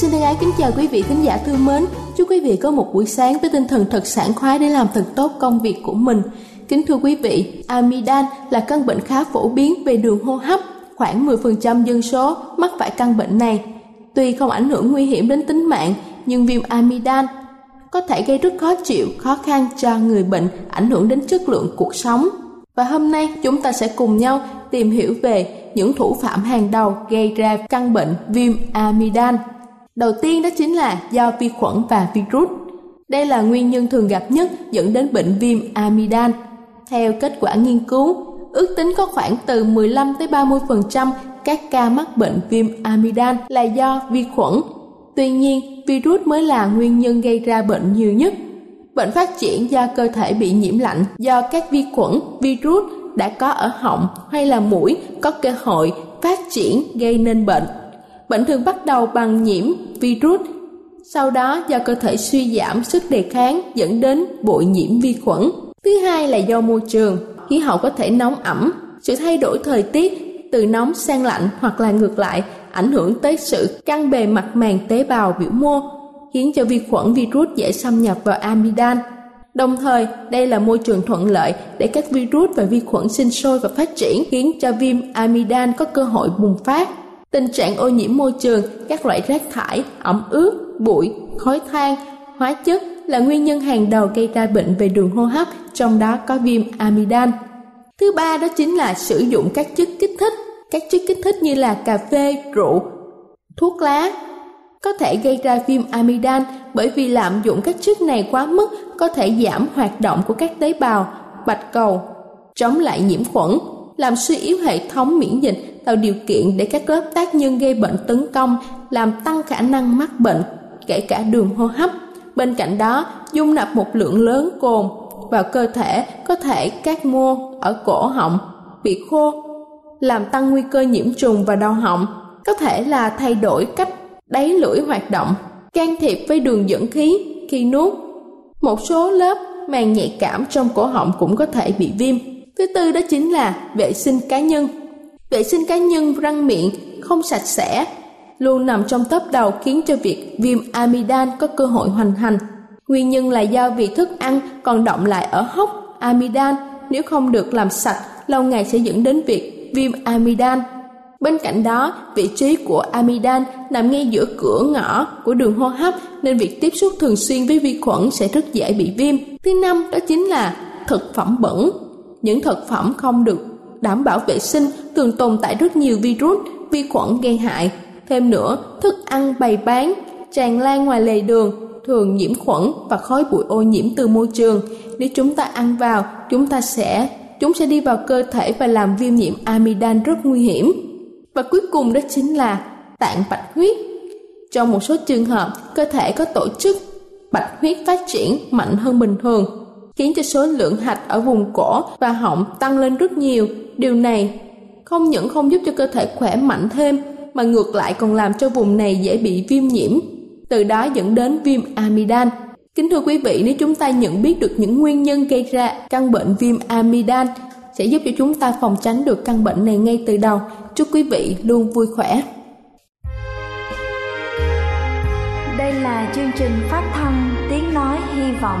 Ái kính chào quý vị thính giả thương mến. Chúc quý vị có một buổi sáng với tinh thần thật sảng khoái để làm thật tốt công việc của mình. Kính thưa quý vị, amidan là căn bệnh khá phổ biến về đường hô hấp. Khoảng 10% dân số mắc phải căn bệnh này. Tuy không ảnh hưởng nguy hiểm đến tính mạng, nhưng viêm amidan có thể gây rất khó chịu, khó khăn cho người bệnh, ảnh hưởng đến chất lượng cuộc sống. Và hôm nay chúng ta sẽ cùng nhau tìm hiểu về những thủ phạm hàng đầu gây ra căn bệnh viêm amidan. Đầu tiên đó chính là do vi khuẩn và virus. Đây là nguyên nhân thường gặp nhất dẫn đến bệnh viêm amidan. Theo kết quả nghiên cứu, ước tính có khoảng từ 15 tới 30% các ca mắc bệnh viêm amidan là do vi khuẩn. Tuy nhiên, virus mới là nguyên nhân gây ra bệnh nhiều nhất. Bệnh phát triển do cơ thể bị nhiễm lạnh do các vi khuẩn, virus đã có ở họng hay là mũi có cơ hội phát triển gây nên bệnh. Bệnh thường bắt đầu bằng nhiễm virus, sau đó do cơ thể suy giảm sức đề kháng dẫn đến bội nhiễm vi khuẩn. Thứ hai là do môi trường, khí hậu có thể nóng ẩm, sự thay đổi thời tiết từ nóng sang lạnh hoặc là ngược lại ảnh hưởng tới sự căng bề mặt màng tế bào biểu mô, khiến cho vi khuẩn virus dễ xâm nhập vào amidan. Đồng thời, đây là môi trường thuận lợi để các virus và vi khuẩn sinh sôi và phát triển, khiến cho viêm amidan có cơ hội bùng phát. Tình trạng ô nhiễm môi trường, các loại rác thải, ẩm ướt, bụi, khói than, hóa chất là nguyên nhân hàng đầu gây ra bệnh về đường hô hấp, trong đó có viêm amidan. Thứ ba đó chính là sử dụng các chất kích thích. Các chất kích thích như là cà phê, rượu, thuốc lá có thể gây ra viêm amidan bởi vì lạm dụng các chất này quá mức có thể giảm hoạt động của các tế bào, bạch cầu, chống lại nhiễm khuẩn, làm suy yếu hệ thống miễn dịch tạo điều kiện để các lớp tác nhân gây bệnh tấn công, làm tăng khả năng mắc bệnh, kể cả đường hô hấp. Bên cạnh đó, dung nạp một lượng lớn cồn vào cơ thể có thể các mô ở cổ họng bị khô, làm tăng nguy cơ nhiễm trùng và đau họng, có thể là thay đổi cách đáy lưỡi hoạt động, can thiệp với đường dẫn khí khi nuốt. Một số lớp màng nhạy cảm trong cổ họng cũng có thể bị viêm. Thứ tư đó chính là vệ sinh cá nhân vệ sinh cá nhân răng miệng không sạch sẽ luôn nằm trong top đầu khiến cho việc viêm amidan có cơ hội hoành hành. Nguyên nhân là do vì thức ăn còn động lại ở hốc amidan, nếu không được làm sạch, lâu ngày sẽ dẫn đến việc viêm amidan. Bên cạnh đó, vị trí của amidan nằm ngay giữa cửa ngõ của đường hô hấp nên việc tiếp xúc thường xuyên với vi khuẩn sẽ rất dễ bị viêm. Thứ năm đó chính là thực phẩm bẩn. Những thực phẩm không được đảm bảo vệ sinh thường tồn tại rất nhiều virus, vi khuẩn gây hại. Thêm nữa, thức ăn bày bán, tràn lan ngoài lề đường, thường nhiễm khuẩn và khói bụi ô nhiễm từ môi trường. Nếu chúng ta ăn vào, chúng ta sẽ chúng sẽ đi vào cơ thể và làm viêm nhiễm amidan rất nguy hiểm. Và cuối cùng đó chính là tạng bạch huyết. Trong một số trường hợp, cơ thể có tổ chức bạch huyết phát triển mạnh hơn bình thường, khiến cho số lượng hạch ở vùng cổ và họng tăng lên rất nhiều. Điều này không những không giúp cho cơ thể khỏe mạnh thêm, mà ngược lại còn làm cho vùng này dễ bị viêm nhiễm, từ đó dẫn đến viêm amidan. Kính thưa quý vị, nếu chúng ta nhận biết được những nguyên nhân gây ra căn bệnh viêm amidan sẽ giúp cho chúng ta phòng tránh được căn bệnh này ngay từ đầu. Chúc quý vị luôn vui khỏe. Đây là chương trình phát thanh Tiếng Nói Hy Vọng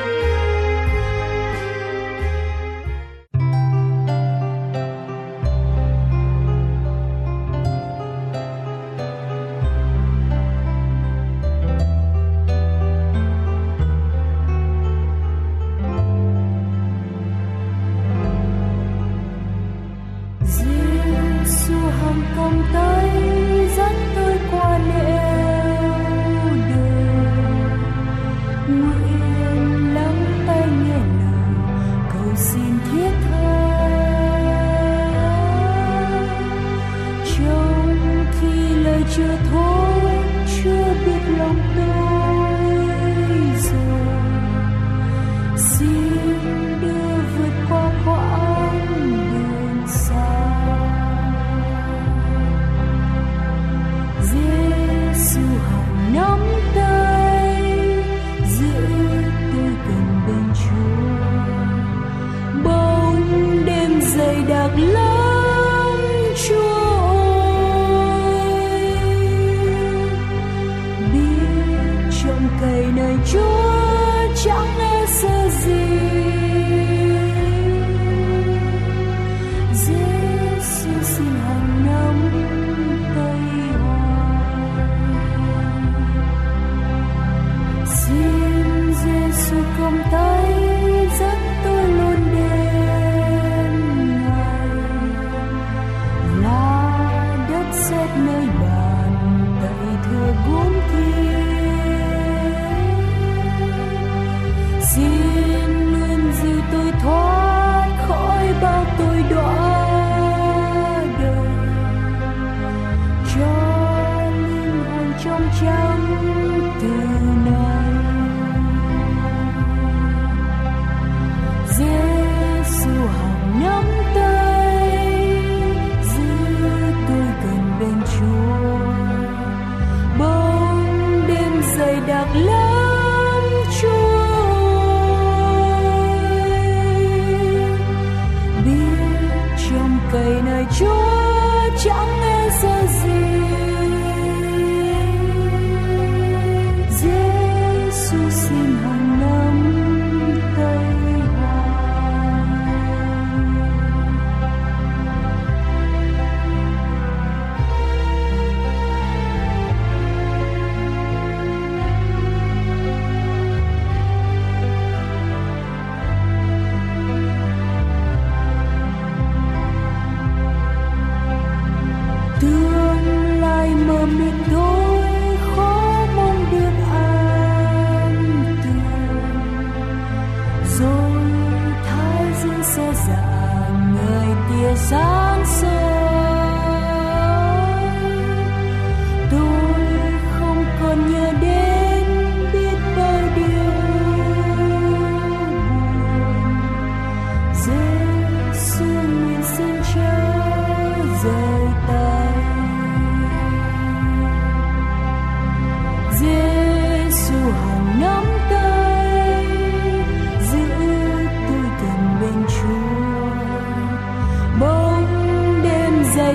xin luôn giữ tôi thoát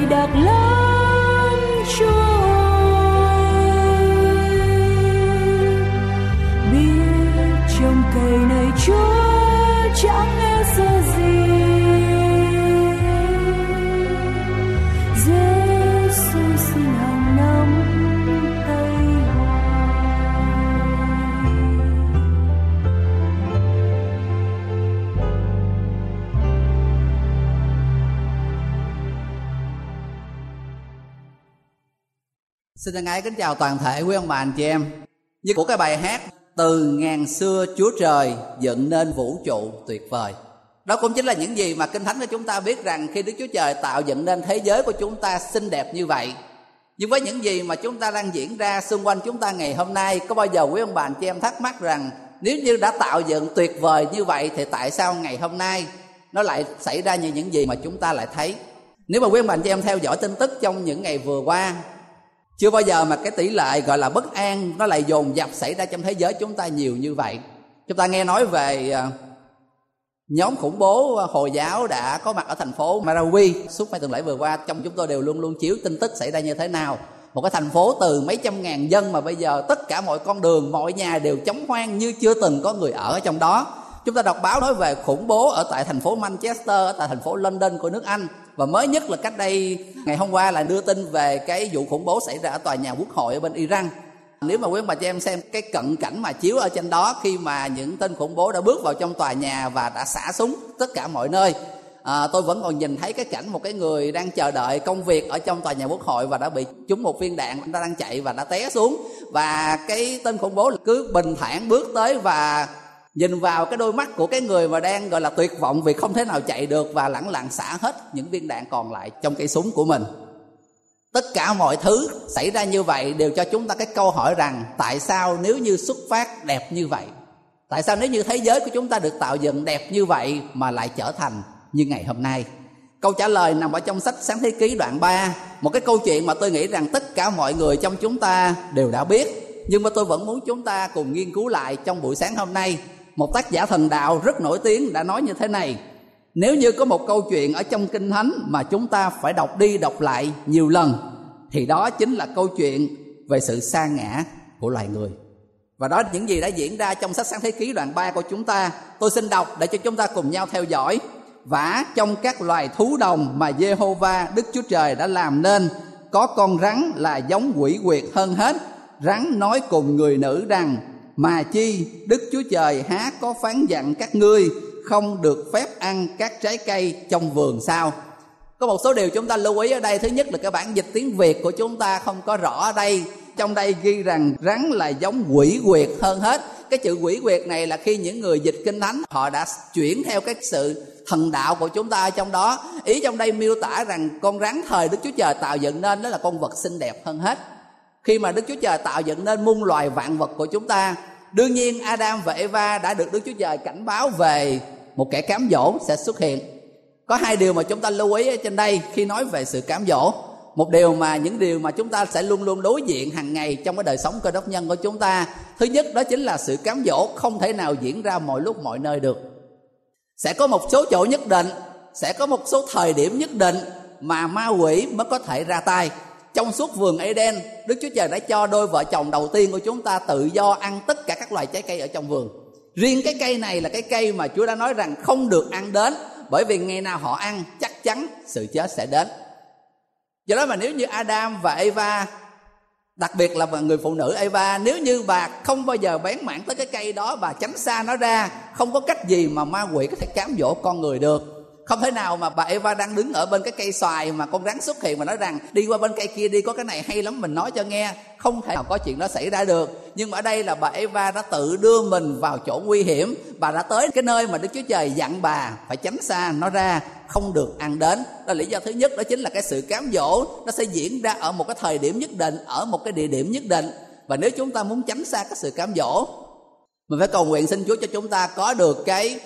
tidaklah Xin thân ái kính chào toàn thể quý ông bà anh chị em. Như của cái bài hát, Từ ngàn xưa Chúa Trời dựng nên vũ trụ tuyệt vời. Đó cũng chính là những gì mà Kinh Thánh của chúng ta biết rằng Khi Đức Chúa Trời tạo dựng nên thế giới của chúng ta xinh đẹp như vậy. Nhưng với những gì mà chúng ta đang diễn ra xung quanh chúng ta ngày hôm nay, Có bao giờ quý ông bà anh chị em thắc mắc rằng Nếu như đã tạo dựng tuyệt vời như vậy Thì tại sao ngày hôm nay Nó lại xảy ra như những gì mà chúng ta lại thấy? Nếu mà quý ông bà anh chị em theo dõi tin tức trong những ngày vừa qua chưa bao giờ mà cái tỷ lệ gọi là bất an nó lại dồn dập xảy ra trong thế giới chúng ta nhiều như vậy. Chúng ta nghe nói về à, nhóm khủng bố à, hồi giáo đã có mặt ở thành phố Marawi. Suốt mấy tuần lễ vừa qua, trong chúng tôi đều luôn luôn chiếu tin tức xảy ra như thế nào. Một cái thành phố từ mấy trăm ngàn dân mà bây giờ tất cả mọi con đường, mọi nhà đều chống hoang như chưa từng có người ở trong đó. Chúng ta đọc báo nói về khủng bố ở tại thành phố Manchester, ở tại thành phố London của nước Anh và mới nhất là cách đây ngày hôm qua là đưa tin về cái vụ khủng bố xảy ra ở tòa nhà quốc hội ở bên Iran. Nếu mà quý bà chị em xem cái cận cảnh mà chiếu ở trên đó khi mà những tên khủng bố đã bước vào trong tòa nhà và đã xả súng tất cả mọi nơi à, tôi vẫn còn nhìn thấy cái cảnh một cái người đang chờ đợi công việc ở trong tòa nhà quốc hội và đã bị trúng một viên đạn anh ta đang chạy và đã té xuống. Và cái tên khủng bố cứ bình thản bước tới và nhìn vào cái đôi mắt của cái người mà đang, gọi là, tuyệt vọng vì không thể nào chạy được và lẳng lặng xả hết những viên đạn còn lại trong cây súng của mình. Tất cả mọi thứ xảy ra như vậy đều cho chúng ta cái câu hỏi rằng tại sao nếu như xuất phát đẹp như vậy? Tại sao nếu như thế giới của chúng ta được tạo dựng đẹp như vậy mà lại trở thành như ngày hôm nay? Câu trả lời nằm ở trong sách sáng thế ký đoạn 3 một cái câu chuyện mà tôi nghĩ rằng tất cả mọi người trong chúng ta đều đã biết, nhưng mà tôi vẫn muốn chúng ta cùng nghiên cứu lại trong buổi sáng hôm nay một tác giả thần đạo rất nổi tiếng đã nói như thế này. Nếu như có một câu chuyện ở trong kinh thánh mà chúng ta phải đọc đi đọc lại nhiều lần, thì đó chính là câu chuyện về sự sa ngã của loài người. Và đó những gì đã diễn ra trong sách sáng thế ký đoạn 3 của chúng ta. Tôi xin đọc để cho chúng ta cùng nhau theo dõi. Vả trong các loài thú đồng mà Jehovah Đức Chúa Trời đã làm nên, có con rắn là giống quỷ quyệt hơn hết. Rắn nói cùng người nữ rằng mà chi, đức chúa trời há có phán dặn các ngươi không được phép ăn các trái cây trong vườn sao? Có một số điều chúng ta lưu ý ở đây. Thứ nhất là cái bản dịch tiếng việt của chúng ta không có rõ ở đây. Trong đây ghi rằng rắn là giống quỷ quyệt hơn hết. Cái chữ quỷ quyệt này là khi những người dịch kinh thánh, họ đã chuyển theo cái sự thần đạo của chúng ta trong đó. Ý trong đây miêu tả rằng con rắn thời đức chúa trời tạo dựng nên đó là con vật xinh đẹp hơn hết khi mà đức chúa trời tạo dựng nên muôn loài vạn vật của chúng ta, đương nhiên adam và eva đã được đức chúa trời cảnh báo về một kẻ cám dỗ sẽ xuất hiện. Có hai điều mà chúng ta lưu ý ở trên đây khi nói về sự cám dỗ. Một điều mà những điều mà chúng ta sẽ luôn luôn đối diện hàng ngày trong cái đời sống cơ đốc nhân của chúng ta. Thứ nhất, đó chính là sự cám dỗ không thể nào diễn ra mọi lúc mọi nơi được. Sẽ có một số chỗ nhất định, sẽ có một số thời điểm nhất định mà ma quỷ mới có thể ra tay trong suốt vườn Eden, Đức Chúa Trời đã cho đôi vợ chồng đầu tiên của chúng ta tự do ăn tất cả các loài trái cây ở trong vườn. Riêng cái cây này là cái cây mà Chúa đã nói rằng không được ăn đến bởi vì ngày nào họ ăn chắc chắn sự chết sẽ đến. Do đó mà nếu như Adam và Eva đặc biệt là người phụ nữ Eva nếu như bà không bao giờ bén mảng tới cái cây đó bà tránh xa nó ra không có cách gì mà ma quỷ có thể cám dỗ con người được không thể nào mà bà Eva đang đứng ở bên cái cây xoài mà con rắn xuất hiện và nói rằng, đi qua bên cây kia đi, có cái này hay lắm, mình nói cho nghe. Không thể nào có chuyện đó xảy ra được. Nhưng mà ở đây là bà Eva đã tự đưa mình vào chỗ nguy hiểm. Bà đã tới cái nơi mà Đức Chúa Trời dặn bà phải tránh xa nó ra, không được ăn đến. Đó là lý do thứ nhất, đó chính là cái sự cám dỗ nó sẽ diễn ra ở một cái thời điểm nhất định, ở một cái địa điểm nhất định. Và nếu chúng ta muốn tránh xa cái sự cám dỗ, mình phải cầu nguyện xin Chúa cho chúng ta có được cái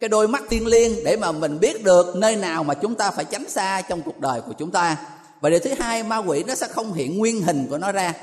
cái đôi mắt thiên liêng để mà mình biết được nơi nào mà chúng ta phải tránh xa trong cuộc đời của chúng ta và điều thứ hai ma quỷ nó sẽ không hiện nguyên hình của nó ra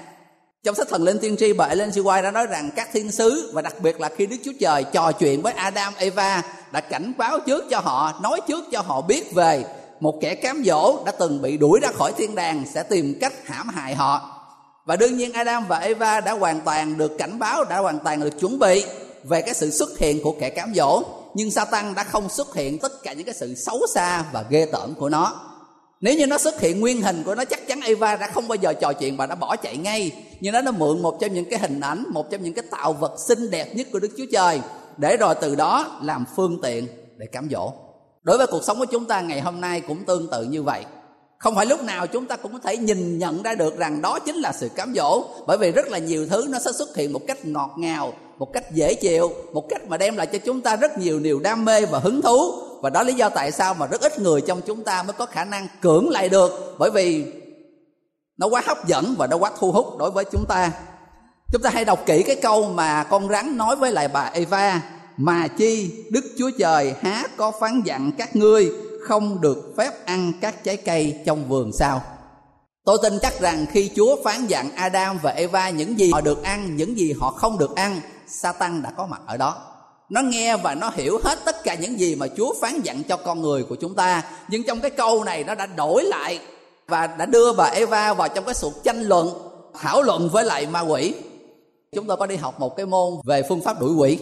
trong sách thần linh tiên tri bà Ellen G. White đã nói rằng các thiên sứ và đặc biệt là khi Đức Chúa Trời trò chuyện với Adam, Eva đã cảnh báo trước cho họ, nói trước cho họ biết về một kẻ cám dỗ đã từng bị đuổi ra khỏi thiên đàng sẽ tìm cách hãm hại họ. Và đương nhiên Adam và Eva đã hoàn toàn được cảnh báo, đã hoàn toàn được chuẩn bị về cái sự xuất hiện của kẻ cám dỗ nhưng Satan đã không xuất hiện tất cả những cái sự xấu xa và ghê tởm của nó. Nếu như nó xuất hiện nguyên hình của nó, chắc chắn Eva đã không bao giờ trò chuyện và đã bỏ chạy ngay. Nhưng nó đã mượn một trong những cái hình ảnh, một trong những cái tạo vật xinh đẹp nhất của Đức Chúa Trời, để rồi từ đó làm phương tiện để cám dỗ. Đối với cuộc sống của chúng ta, ngày hôm nay cũng tương tự như vậy không phải lúc nào chúng ta cũng có thể nhìn nhận ra được rằng đó chính là sự cám dỗ. Bởi vì rất là nhiều thứ nó sẽ xuất hiện một cách ngọt ngào, một cách dễ chịu, một cách mà đem lại cho chúng ta rất nhiều điều đam mê và hứng thú. Và đó lý do tại sao mà rất ít người trong chúng ta mới có khả năng cưỡng lại được. Bởi vì nó quá hấp dẫn và nó quá thu hút đối với chúng ta. Chúng ta hãy đọc kỹ cái câu mà con rắn nói với lại bà Eva, mà chi, Đức Chúa Trời há có phán dặn các ngươi không được phép ăn các trái cây trong vườn sao? Tôi tin chắc rằng khi Chúa phán dặn Adam và Eva những gì họ được ăn, những gì họ không được ăn, Satan đã có mặt ở đó. Nó nghe và nó hiểu hết tất cả những gì mà Chúa phán dặn cho con người của chúng ta. Nhưng trong cái câu này nó đã đổi lại và đã đưa bà Eva vào trong cái cuộc tranh luận, thảo luận với lại ma quỷ. Chúng tôi có đi học một cái môn về phương pháp đuổi quỷ.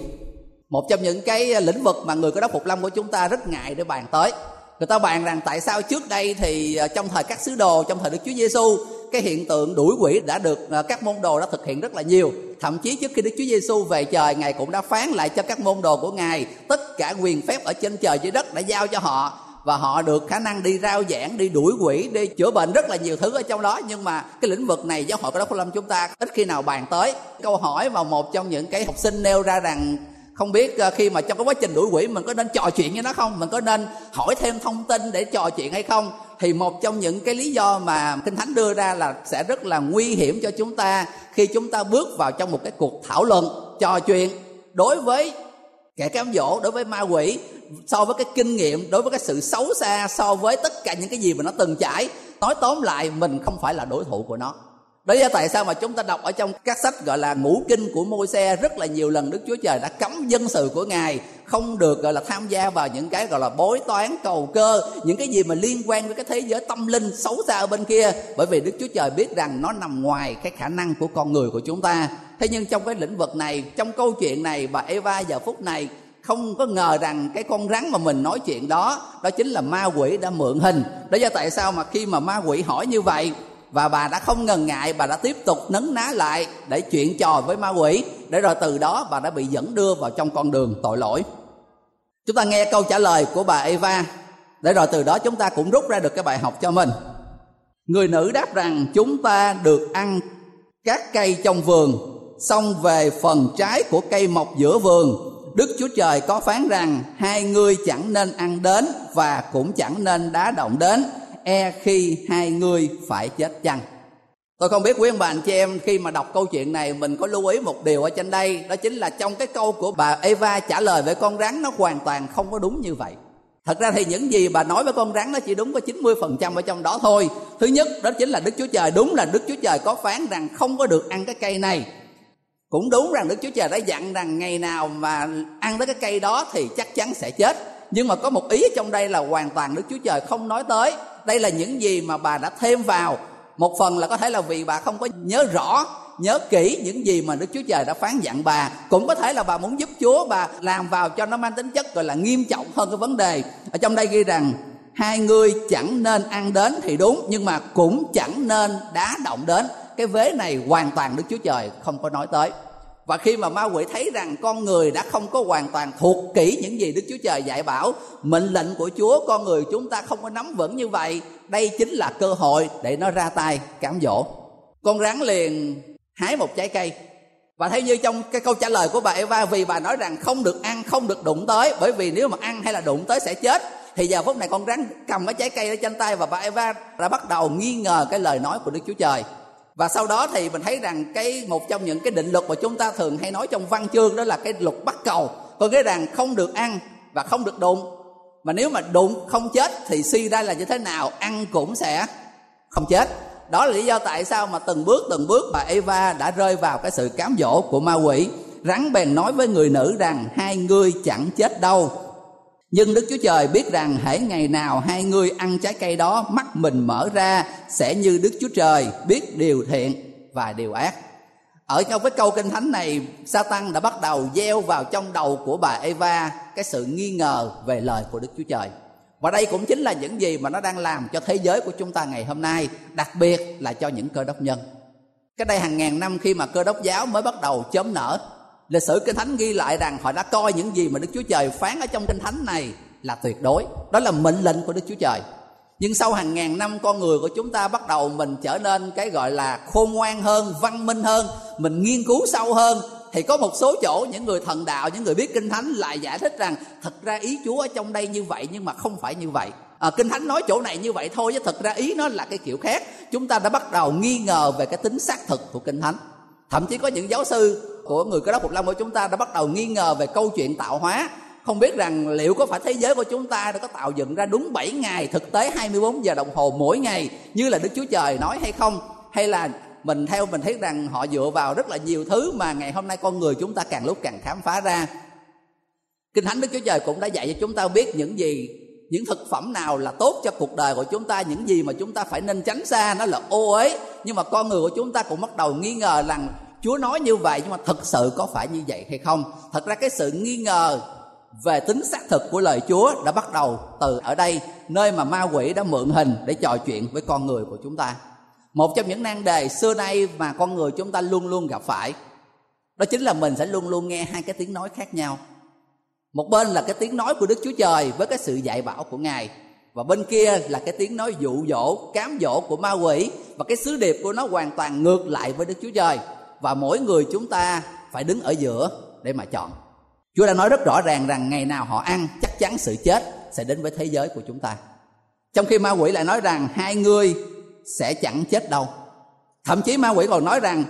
Một trong những cái lĩnh vực mà người có đốc phục lâm của chúng ta rất ngại để bàn tới người ta bàn rằng tại sao trước đây thì ờ, trong thời các sứ đồ, trong thời đức chúa giêsu cái hiện tượng đuổi quỷ đã được ờ, các môn đồ đã thực hiện rất là nhiều. Thậm chí trước khi đức chúa giêsu về trời, ngài cũng đã phán lại cho các môn đồ của ngài tất cả quyền phép ở trên trời dưới đất đã giao cho họ. Và họ được khả năng đi rao giảng, đi đuổi quỷ, đi chữa bệnh rất là nhiều thứ ở trong đó. Nhưng mà cái lĩnh vực này giáo hội của đốc lâm chúng ta ít khi nào bàn tới. Câu hỏi mà một trong những cái học sinh nêu ra rằng không biết ờ, khi mà trong cái quá trình đuổi quỷ mình có nên trò chuyện với nó không? Mình có nên hỏi thêm thông tin để trò chuyện hay không? Thì một trong những cái lý do mà kinh thánh đưa ra là sẽ rất là nguy hiểm cho chúng ta khi chúng ta bước vào trong một cái cuộc thảo luận, trò chuyện đối với kẻ cám dỗ, đối với ma quỷ, so với cái kinh nghiệm, đối với cái sự xấu xa so với tất cả những cái gì mà nó từng trải. Nói tóm lại, mình không phải là đối thủ của nó đó là tại sao mà chúng ta đọc ở trong các sách gọi là ngũ kinh của môi xe rất là nhiều lần đức chúa trời đã cấm dân sự của ngài không được, gọi là, tham gia vào những cái, gọi là bối toán cầu cơ, những cái gì mà liên quan với cái thế giới tâm linh xấu xa ở bên kia. Bởi vì đức chúa trời biết rằng nó nằm ngoài cái khả năng của con người của chúng ta. Thế nhưng trong cái lĩnh vực này, trong câu chuyện này bà eva giờ phút này, không có ngờ rằng cái con rắn mà mình nói chuyện đó đó chính là ma quỷ đã mượn hình. Đó do tại sao mà khi mà ma quỷ hỏi như vậy và bà đã không ngần ngại, bà đã tiếp tục nấn ná lại để chuyện trò với ma quỷ. Để rồi từ đó bà đã bị dẫn đưa vào trong con đường tội lỗi. Chúng ta nghe câu trả lời của bà eva. Để rồi từ đó chúng ta cũng rút ra được cái bài học cho mình. Người nữ đáp rằng, chúng ta được ăn các cây trong vườn, xong về phần trái của cây mọc giữa vườn. Đức chúa trời có phán rằng, hai ngươi chẳng nên ăn đến và cũng chẳng nên đá động đến e khi hai người phải chết chăng? Tôi không biết quý ông bà, anh chị em, khi mà đọc câu chuyện này, mình có lưu ý một điều ở trên đây, đó chính là trong cái câu của bà eva trả lời với con rắn, nó hoàn toàn không có đúng như vậy. Thật ra thì những gì bà nói với con rắn, nó chỉ đúng có 90% ở trong đó thôi. Thứ nhất, đó chính là đức chúa trời. Đúng là đức chúa trời có phán rằng không có được ăn cái cây này. Cũng đúng rằng đức chúa trời đã dặn rằng ngày nào mà ăn tới cái cây đó thì chắc chắn sẽ chết. Nhưng mà có một ý trong đây là hoàn toàn đức chúa trời không nói tới đây là những gì mà bà đã thêm vào. Một phần là có thể là vì bà không có nhớ rõ, nhớ kỹ những gì mà đức chúa trời đã phán dặn bà. Cũng có thể là bà muốn giúp chúa, bà làm vào cho nó mang tính chất gọi là nghiêm trọng hơn cái vấn đề. Ở trong đây ghi rằng, hai người chẳng nên ăn đến thì đúng, nhưng mà cũng chẳng nên đá động đến. Cái vế này hoàn toàn đức chúa trời không có nói tới và khi mà ma quỷ thấy rằng con người đã không có hoàn toàn thuộc kỹ những gì đức chúa trời dạy bảo, mệnh lệnh của chúa con người chúng ta không có nắm vững như vậy, đây chính là cơ hội để nó ra tay, cám dỗ. Con rắn liền hái một trái cây. Và theo như trong cái câu trả lời của bà Eva, vì bà nói rằng không được ăn, không được đụng tới, bởi vì nếu mà ăn hay là đụng tới sẽ chết. Thì giờ phút này con rắn cầm cái trái cây ở trên tay và bà Eva đã bắt đầu nghi ngờ cái lời nói của Đức Chúa Trời và sau đó thì mình thấy rằng cái một trong những cái định luật mà chúng ta thường hay nói trong văn chương đó là cái luật bắt cầu. Có nghĩa rằng không được ăn và không được đụng. Mà nếu mà đụng không chết thì suy ra là như thế nào, ăn cũng sẽ không chết. Đó là lý do tại sao mà từng bước từng bước bà Eva đã rơi vào cái sự cám dỗ của ma quỷ. Rắn bèn nói với người nữ rằng, hai ngươi chẳng chết đâu nhưng Đức Chúa Trời biết rằng hãy ngày nào hai người ăn trái cây đó mắt mình mở ra sẽ như Đức Chúa Trời biết điều thiện và điều ác. Ở trong cái câu kinh thánh này, Satan đã bắt đầu gieo vào trong đầu của bà Eva cái sự nghi ngờ về lời của Đức Chúa Trời. Và đây cũng chính là những gì mà nó đang làm cho thế giới của chúng ta ngày hôm nay, đặc biệt là cho những cơ đốc nhân. Cái đây hàng ngàn năm khi mà cơ đốc giáo mới bắt đầu chớm nở lịch sử kinh thánh ghi lại rằng họ đã coi những gì mà đức chúa trời phán ở trong kinh thánh này là tuyệt đối. Đó là mệnh lệnh của đức chúa trời. Nhưng sau hàng ngàn năm con người của chúng ta bắt đầu mình trở nên cái gọi là khôn ngoan hơn văn minh hơn mình nghiên cứu sâu hơn thì có một số chỗ những người thần đạo những người biết kinh thánh lại giải thích rằng thật ra ý chúa ở trong đây như vậy nhưng mà không phải như vậy. À, kinh thánh nói chỗ này như vậy thôi chứ thật ra ý nó là cái kiểu khác. Chúng ta đã bắt đầu nghi ngờ về cái tính xác thực của kinh thánh. Thậm chí có những giáo sư của người cơ đốc phục lâm của chúng ta đã bắt đầu nghi ngờ về câu chuyện tạo hóa. Không biết rằng liệu có phải thế giới của chúng ta đã có tạo dựng ra đúng 7 ngày, thực tế 24 giờ đồng hồ mỗi ngày, như là Đức Chúa Trời nói hay không? Hay là mình theo mình thấy rằng họ dựa vào rất là nhiều thứ mà ngày hôm nay con người chúng ta càng lúc càng khám phá ra? Kinh Thánh Đức Chúa Trời cũng đã dạy cho chúng ta biết những gì, những thực phẩm nào là tốt cho cuộc đời của chúng ta, những gì mà chúng ta phải nên tránh xa. Nó là ô uế, nhưng mà con người của chúng ta cũng bắt đầu nghi ngờ rằng Chúa nói như vậy nhưng mà thực sự có phải như vậy hay không? Thật ra cái sự nghi ngờ về tính xác thực của lời Chúa đã bắt đầu từ ở đây, nơi mà ma quỷ đã mượn hình để trò chuyện với con người của chúng ta. Một trong những nan đề xưa nay mà con người chúng ta luôn luôn gặp phải, đó chính là mình sẽ luôn luôn nghe hai cái tiếng nói khác nhau. Một bên là cái tiếng nói của đức chúa trời với cái sự dạy bảo của ngài, và bên kia là cái tiếng nói dụ dỗ, cám dỗ của ma quỷ, và cái sứ điệp của nó hoàn toàn ngược lại với đức chúa trời và mỗi người chúng ta phải đứng ở giữa để mà chọn chúa đã nói rất rõ ràng rằng ngày nào họ ăn chắc chắn sự chết sẽ đến với thế giới của chúng ta trong khi ma quỷ lại nói rằng hai người sẽ chẳng chết đâu thậm chí ma quỷ còn nói rằng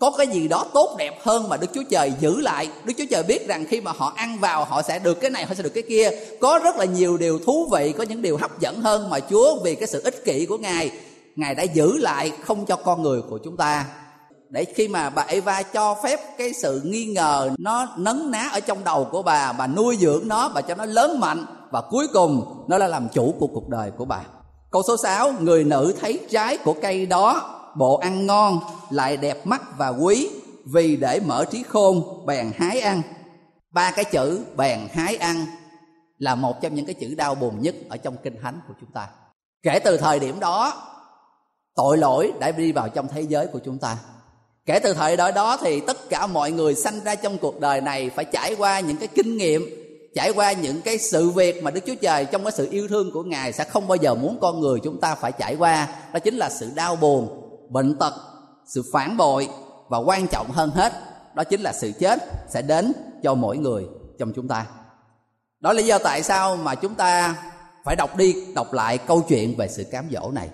có cái gì đó tốt đẹp hơn mà Đức Chúa Trời giữ lại. Đức Chúa Trời biết rằng khi mà họ ăn vào họ sẽ được cái này, họ sẽ được cái kia. Có rất là nhiều điều thú vị, có những điều hấp dẫn hơn mà Chúa vì cái sự ích kỷ của Ngài, Ngài đã giữ lại không cho con người của chúng ta. Để khi mà bà Eva cho phép cái sự nghi ngờ nó nấn ná ở trong đầu của bà, bà nuôi dưỡng nó, bà cho nó lớn mạnh và cuối cùng nó là làm chủ của cuộc đời của bà. Câu số 6, người nữ thấy trái của cây đó bộ ăn ngon lại đẹp mắt và quý vì để mở trí khôn bèn hái ăn. Ba cái chữ bèn hái ăn là một trong những cái chữ đau buồn nhất ở trong kinh thánh của chúng ta. Kể từ thời điểm đó tội lỗi đã đi vào trong thế giới của chúng ta kể từ thời đại đó thì tất cả mọi người sanh ra trong cuộc đời này phải trải qua những cái kinh nghiệm, trải qua những cái sự việc mà Đức Chúa Trời trong cái sự yêu thương của Ngài sẽ không bao giờ muốn con người chúng ta phải trải qua. Đó chính là sự đau buồn, bệnh tật, sự phản bội và quan trọng hơn hết, đó chính là sự chết sẽ đến cho mỗi người trong chúng ta. Đó là lý do tại sao mà chúng ta phải đọc đi, đọc lại câu chuyện về sự cám dỗ này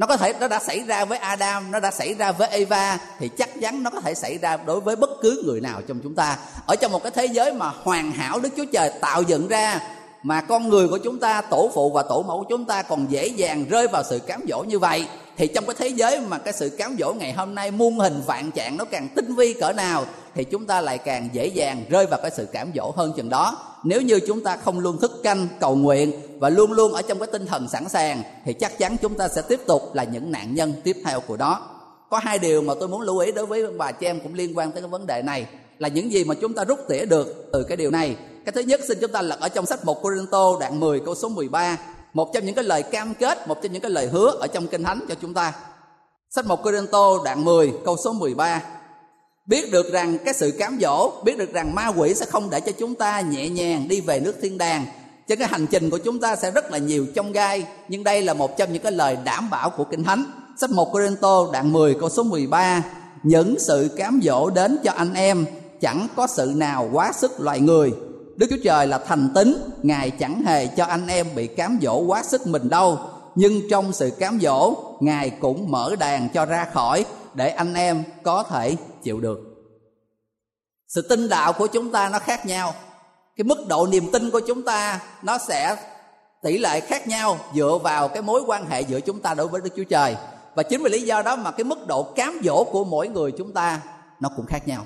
nó có thể, nó đã xảy ra với Adam, nó đã xảy ra với Eva, thì chắc chắn nó có thể xảy ra đối với bất cứ người nào trong chúng ta. Ở trong một cái thế giới mà hoàn hảo Đức Chúa Trời tạo dựng ra mà con người của chúng ta, tổ phụ và tổ mẫu của chúng ta còn dễ dàng rơi vào sự cám dỗ như vậy. Thì trong cái thế giới mà cái sự cám dỗ ngày hôm nay muôn hình vạn trạng nó càng tinh vi cỡ nào, thì chúng ta lại càng dễ dàng rơi vào cái sự cám dỗ hơn chừng đó. Nếu như chúng ta không luôn thức canh, cầu nguyện và luôn luôn ở trong cái tinh thần sẵn sàng, thì chắc chắn chúng ta sẽ tiếp tục là những nạn nhân tiếp theo của đó có hai điều mà tôi muốn lưu ý đối với bà chị em cũng liên quan tới cái vấn đề này, là những gì mà chúng ta rút tỉa được từ cái điều này cái thứ nhất xin chúng ta lật ở trong sách 1 Corinto đoạn 10 câu số 13 một trong những cái lời cam kết, một trong những cái lời hứa ở trong kinh thánh cho chúng ta. Sách 1 Corinto đoạn 10 câu số 13 biết được rằng cái sự cám dỗ, biết được rằng ma quỷ sẽ không để cho chúng ta nhẹ nhàng đi về nước thiên đàng. Cho cái hành trình của chúng ta sẽ rất là nhiều trong gai, nhưng đây là một trong những cái lời đảm bảo của kinh thánh. Sách 1 Corinto đoạn 10 câu số 13 những sự cám dỗ đến cho anh em chẳng có sự nào quá sức loài người. Đức Chúa Trời là thành tín, Ngài chẳng hề cho anh em bị cám dỗ quá sức mình đâu. Nhưng trong sự cám dỗ, Ngài cũng mở đàn cho ra khỏi để anh em có thể chịu được. Sự tin đạo của chúng ta nó khác nhau. Cái mức độ niềm tin của chúng ta nó sẽ tỷ lệ khác nhau dựa vào cái mối quan hệ giữa chúng ta đối với Đức Chúa Trời. Và chính vì lý do đó mà cái mức độ cám dỗ của mỗi người chúng ta nó cũng khác nhau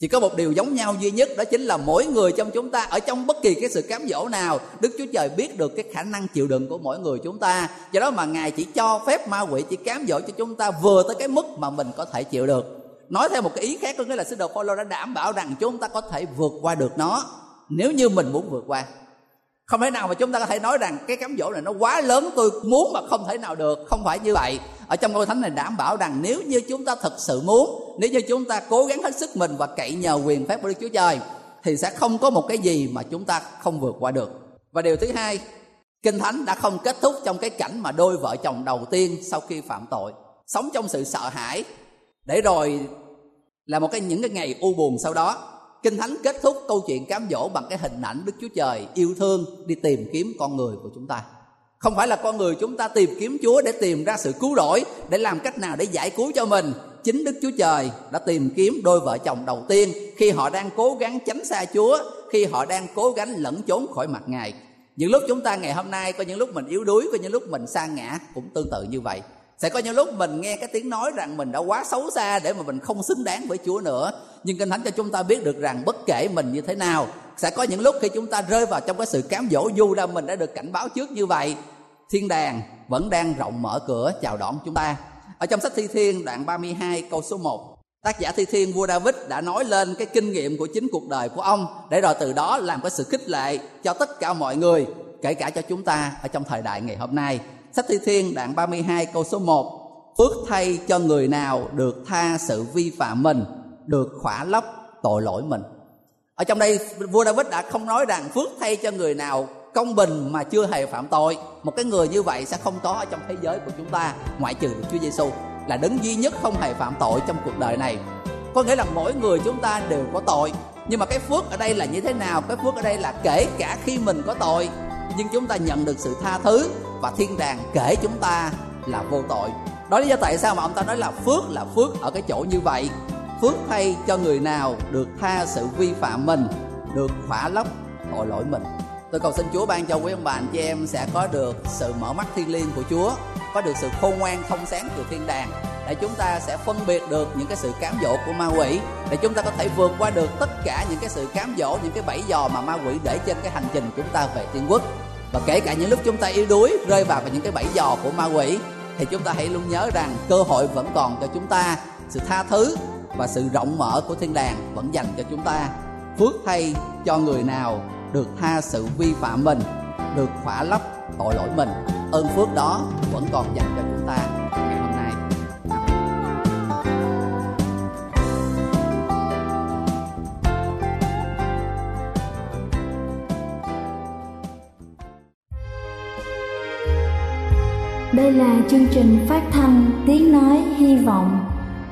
chỉ có một điều giống nhau duy nhất, đó chính là mỗi người trong chúng ta, ở trong bất kỳ cái sự cám dỗ nào, đức chúa trời biết được cái khả năng chịu đựng của mỗi người chúng ta. Do đó mà ngài chỉ cho phép ma quỷ chỉ cám dỗ cho chúng ta vừa tới cái mức mà mình có thể chịu được. Nói theo một cái ý khác có nghĩa là sứ đồ Phaolô đã đảm bảo rằng chúng ta có thể vượt qua được nó, nếu như mình muốn vượt qua. Không thể nào mà chúng ta có thể nói rằng cái cám dỗ này nó quá lớn, tôi muốn mà không thể nào được. Không phải như vậy ở trong câu thánh này đảm bảo rằng nếu như chúng ta thật sự muốn, nếu như chúng ta cố gắng hết sức mình và cậy nhờ quyền phép của đức chúa trời, thì sẽ không có một cái gì mà chúng ta không vượt qua được. Và điều thứ hai, kinh thánh đã không kết thúc trong cái cảnh mà đôi vợ chồng đầu tiên sau khi phạm tội, sống trong sự sợ hãi. Để rồi là một cái, những cái ngày u buồn sau đó, kinh thánh kết thúc câu chuyện cám dỗ bằng cái hình ảnh đức chúa trời yêu thương đi tìm kiếm con người của chúng ta không phải là con người chúng ta tìm kiếm chúa để tìm ra sự cứu rỗi, để làm cách nào để giải cứu cho mình. Chính đức chúa trời đã tìm kiếm đôi vợ chồng đầu tiên khi họ đang cố gắng tránh xa chúa, khi họ đang cố gắng lẫn trốn khỏi mặt ngài. Những lúc chúng ta ngày hôm nay có những lúc mình yếu đuối, có những lúc mình sa ngã cũng tương tự như vậy. Sẽ có những lúc mình nghe cái tiếng nói rằng mình đã quá xấu xa để mà mình không xứng đáng với Chúa nữa. Nhưng kinh thánh cho chúng ta biết được rằng bất kể mình như thế nào sẽ có những lúc khi chúng ta rơi vào trong cái sự cám dỗ dù ra mình đã được cảnh báo trước như vậy, thiên đàng vẫn đang rộng mở cửa chào đón chúng ta. Ở trong sách thi thiên, đoạn 32 câu số 1 tác giả thi thiên, vua David đã nói lên cái kinh nghiệm của chính cuộc đời của ông để rồi từ đó làm cái sự khích lệ cho tất cả mọi người, kể cả cho chúng ta ở trong thời đại ngày hôm nay. Sách thi thiên, đoạn 32 câu số 1 phước thay cho người nào được tha sự vi phạm mình, được khỏa lấp tội lỗi mình ở trong đây, vua David đã không nói rằng phước thay cho người nào công bình mà chưa hề phạm tội. Một cái người như vậy sẽ không có ở trong thế giới của chúng ta, ngoại trừ được Chúa Giêsu là đấng duy nhất không hề phạm tội trong cuộc đời này. Có nghĩa là mỗi người chúng ta đều có tội. Nhưng mà cái phước ở đây là như thế nào? Cái phước ở đây là kể cả khi mình có tội, nhưng chúng ta nhận được sự tha thứ và thiên đàng kể chúng ta là vô tội. Đó lý do tại sao mà ông ta nói là phước là phước ở cái chỗ như vậy phước thay cho người nào được tha sự vi phạm mình, được khỏa lấp tội lỗi mình. Tôi cầu xin Chúa ban cho quý ông bà, anh chị em sẽ có được sự mở mắt thiên liêng của Chúa, có được sự khôn ngoan thông sáng từ thiên đàng, để chúng ta sẽ phân biệt được những cái sự cám dỗ của ma quỷ, để chúng ta có thể vượt qua được tất cả những cái sự cám dỗ, những cái bẫy dò mà ma quỷ để trên cái hành trình chúng ta về thiên quốc. Và kể cả những lúc chúng ta yếu đuối, rơi vào những cái bẫy dò của ma quỷ, thì chúng ta hãy luôn nhớ rằng cơ hội vẫn còn cho chúng ta, sự tha thứ và sự rộng mở của thiên đàng vẫn dành cho chúng ta. Phước thay cho người nào được tha sự vi phạm mình, được khỏa lấp tội lỗi mình, ơn phước đó vẫn còn dành cho chúng ta. Ngày hôm nay. Đây là chương trình phát thanh Tiếng Nói Hy Vọng